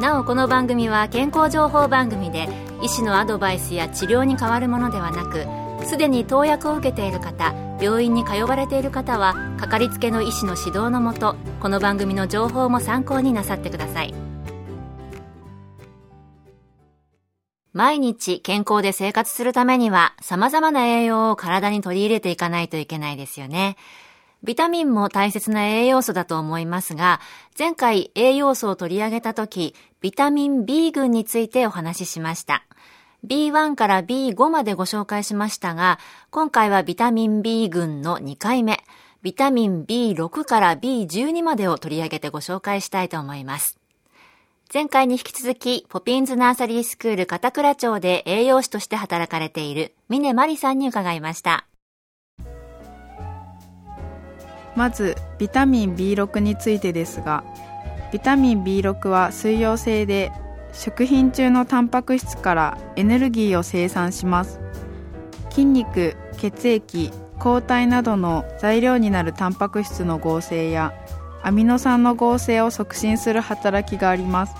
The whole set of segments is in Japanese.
なおこの番組は健康情報番組で医師のアドバイスや治療に変わるものではなくすでに投薬を受けている方病院に通われている方はかかりつけの医師の指導のもとこの番組の情報も参考になさってください毎日健康で生活するためには様々な栄養を体に取り入れていかないといけないですよね。ビタミンも大切な栄養素だと思いますが、前回栄養素を取り上げた時、ビタミン B 群についてお話ししました。B1 から B5 までご紹介しましたが、今回はビタミン B 群の2回目、ビタミン B6 から B12 までを取り上げてご紹介したいと思います。前回に引き続き、ポピンズナーサリースクール片倉町で栄養士として働かれている峰真理さんに伺いました。まずビタミン B6 についてですがビタミン B6 は水溶性で食品中のタンパク質からエネルギーを生産します。筋肉血液抗体などの材料になるタンパク質の合成やアミノ酸の合成を促進する働きがあります。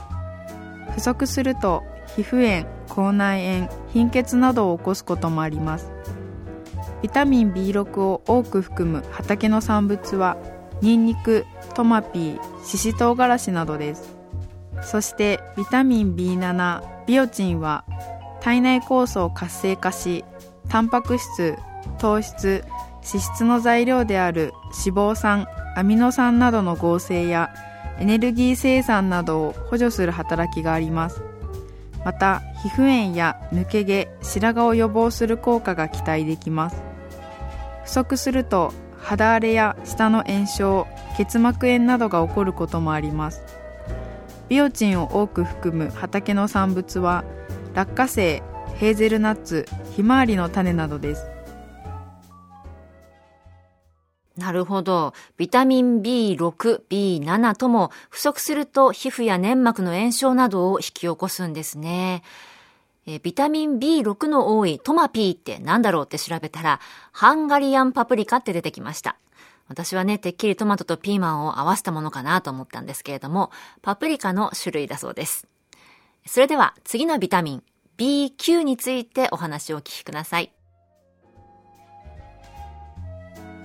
不足すると皮膚炎口内炎貧血などを起こすこともあります。ビタミン B6 を多く含む畑の産物はニンニク、トマピー、シシトウガラシなどです。そしてビタミン B7、ビオチンは体内酵素を活性化しタンパク質、糖質、脂質の材料である脂肪酸、アミノ酸などの合成やエネルギー生産などを補助する働きがあります。また皮膚炎や抜け毛白髪を予防する効果が期待できます。不足すると肌荒れや舌の炎症結膜炎などが起こることもあります。ビオチンを多く含む畑の産物は落花生ヘーゼルナッツひまわりの種などです。なるほど。ビタミン B6、B7 とも不足すると皮膚や粘膜の炎症などを引き起こすんですね。えビタミン B6 の多いトマピーって何だろうって調べたら、ハンガリアンパプリカって出てきました。私はね、てっきりトマトとピーマンを合わせたものかなと思ったんですけれども、パプリカの種類だそうです。それでは次のビタミン B9 についてお話をお聞きください。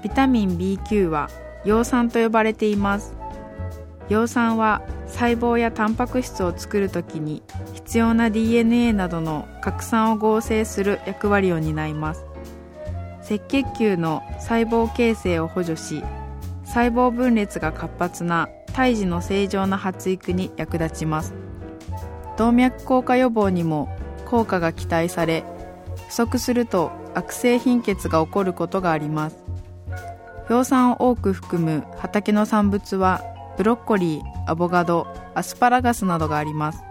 ビタミン B9 は葉酸と呼ばれています。葉酸は細胞やタンパク質を作るときに必要な DNA などの核酸を合成する役割を担います。赤血球の細胞形成を補助し細胞分裂が活発な胎児の正常な発育に役立ちます。動脈硬化予防にも効果が期待され不足すると悪性貧血が起こることがあります。葉酸を多く含む畑の産物はブロッコリー、アボカド、アスパラガスなどがあります。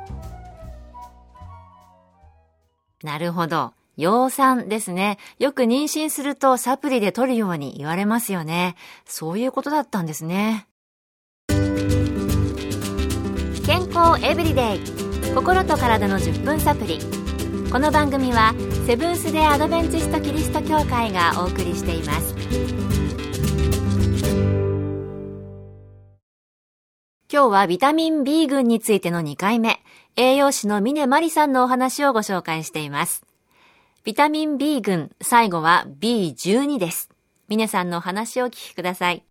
なるほど。葉酸ですね。よく妊娠するとサプリで取るように言われますよね。そういうことだったんですね。健康エブリデイ心と体の10分サプリこの番組はセブンス・デ・アドベンチスト・キリスト教会がお送りしています今日はビタミン B 群についての2回目、栄養士の峰真理さんのお話をご紹介しています。ビタミン B 群、最後は B12 です。峰さんのお話をお聞きください。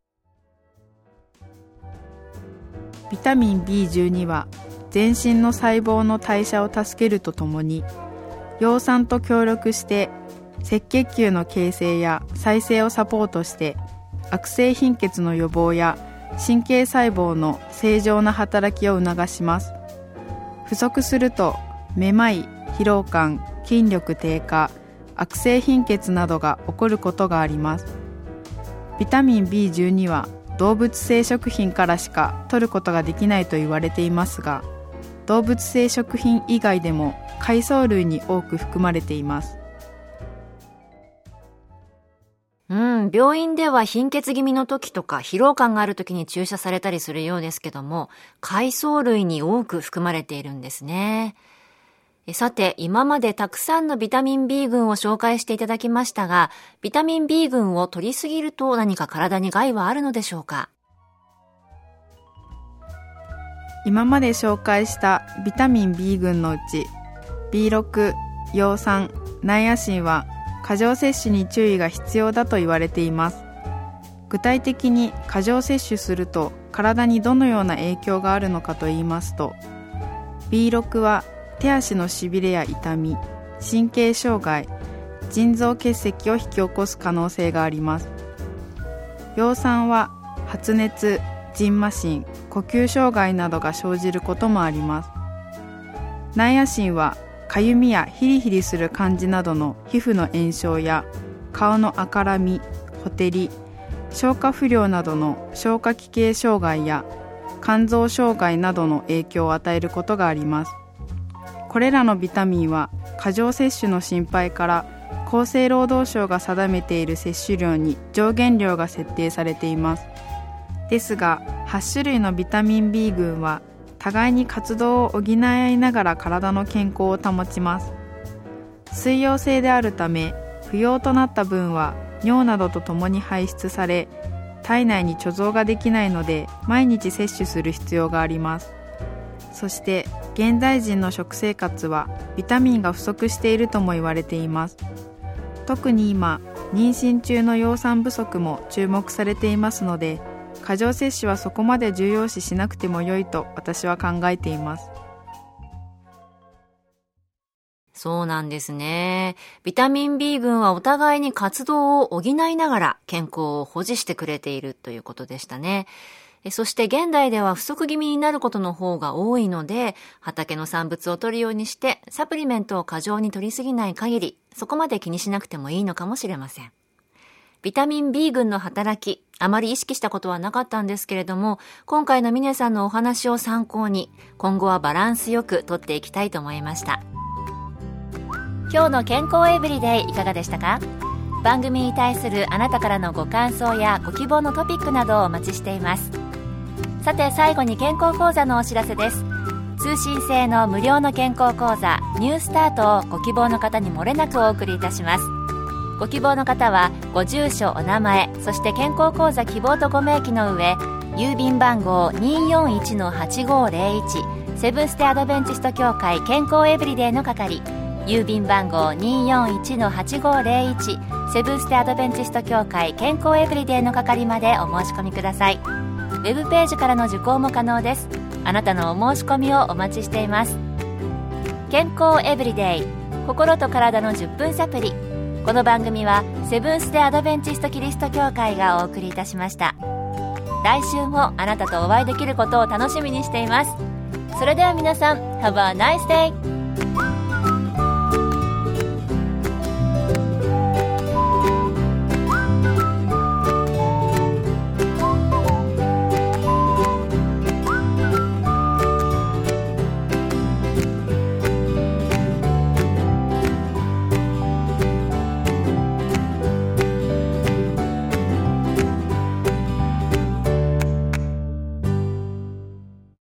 ビタミン B12 は全身の細胞の代謝を助けるとともに、葉酸と協力して赤血球の形成や再生をサポートして悪性貧血の予防や神経細胞の正常な働きを促します。不足するとめまい疲労感筋力低下悪性貧血などが起こることがあります。ビタミン B12 は動物性食品からしか摂ることができないと言われていますが動物性食品以外でも海藻類に多く含まれています。病院では貧血気味の時とか疲労感がある時に注射されたりするようですけども、海藻類に多く含まれているんですね。さて、今までたくさんのビタミン B 群を紹介していただきましたが、ビタミン B 群を取りすぎると何か体に害はあるのでしょうか？今まで紹介したビタミン B 群のうち B6、葉酸、ナイアシンは過剰摂取に注意が必要だと言われています。具体的に過剰摂取すると体にどのような影響があるのかと言いますと B6 は手足のしびれや痛み神経障害腎臓結石を引き起こす可能性があります。葉酸は発熱腎麻疹呼吸障害などが生じることもあります。ナイアシンはかゆみやヒリヒリする感じなどの皮膚の炎症や顔の赤らみほてり消化不良などの消化器系障害や肝臓障害などの影響を与えることがあります。これらのビタミンは過剰摂取の心配から厚生労働省が定めている摂取量に上限量が設定されています。ですが8種類のビタミン B 群は互いに活動を補い合いながら体の健康を保ちます。水溶性であるため不要となった分は尿などとともに排出され体内に貯蔵ができないので毎日摂取する必要があります。そして現代人の食生活はビタミンが不足しているとも言われています。特に今妊娠中の葉酸不足も注目されていますので過剰摂取はそこまで重要視しなくても良いと私は考えていますそうなんですね。ビタミン B 群はお互いに活動を補いながら健康を保持してくれているということでしたね。そして現代では不足気味になることの方が多いので、畑の産物を取るようにして、サプリメントを過剰に取りすぎない限り、そこまで気にしなくてもいいのかもしれません。ビタミン B 群の働き、あまり意識したことはなかったんですけれども、今回のミネさんのお話を参考に、今後はバランスよくとっていきたいと思いました。今日の健康エブリデイいかがでしたか？番組に対するあなたからのご感想やご希望のトピックなどをお待ちしています。さて最後に健康講座のお知らせです通信制の無料の健康講座ニュースタートをご希望の方にもれなくお送りいたしますご希望の方はご住所お名前そして健康講座希望とご明記の上郵便番号241-8501セブンステアドベンチスト協会健康エブリデイの係郵便番号241-8501セブンステアドベンチスト協会健康エブリデイの係までお申し込みください。ウェブページからの受講も可能です。あなたのお申し込みをお待ちしています。健康エブリデイ心と体の10分サプリこの番組はセブンス・デ・アドベンチスト・キリスト教会がお送りいたしました来週もあなたとお会いできることを楽しみにしていますそれでは皆さん Have a nice day!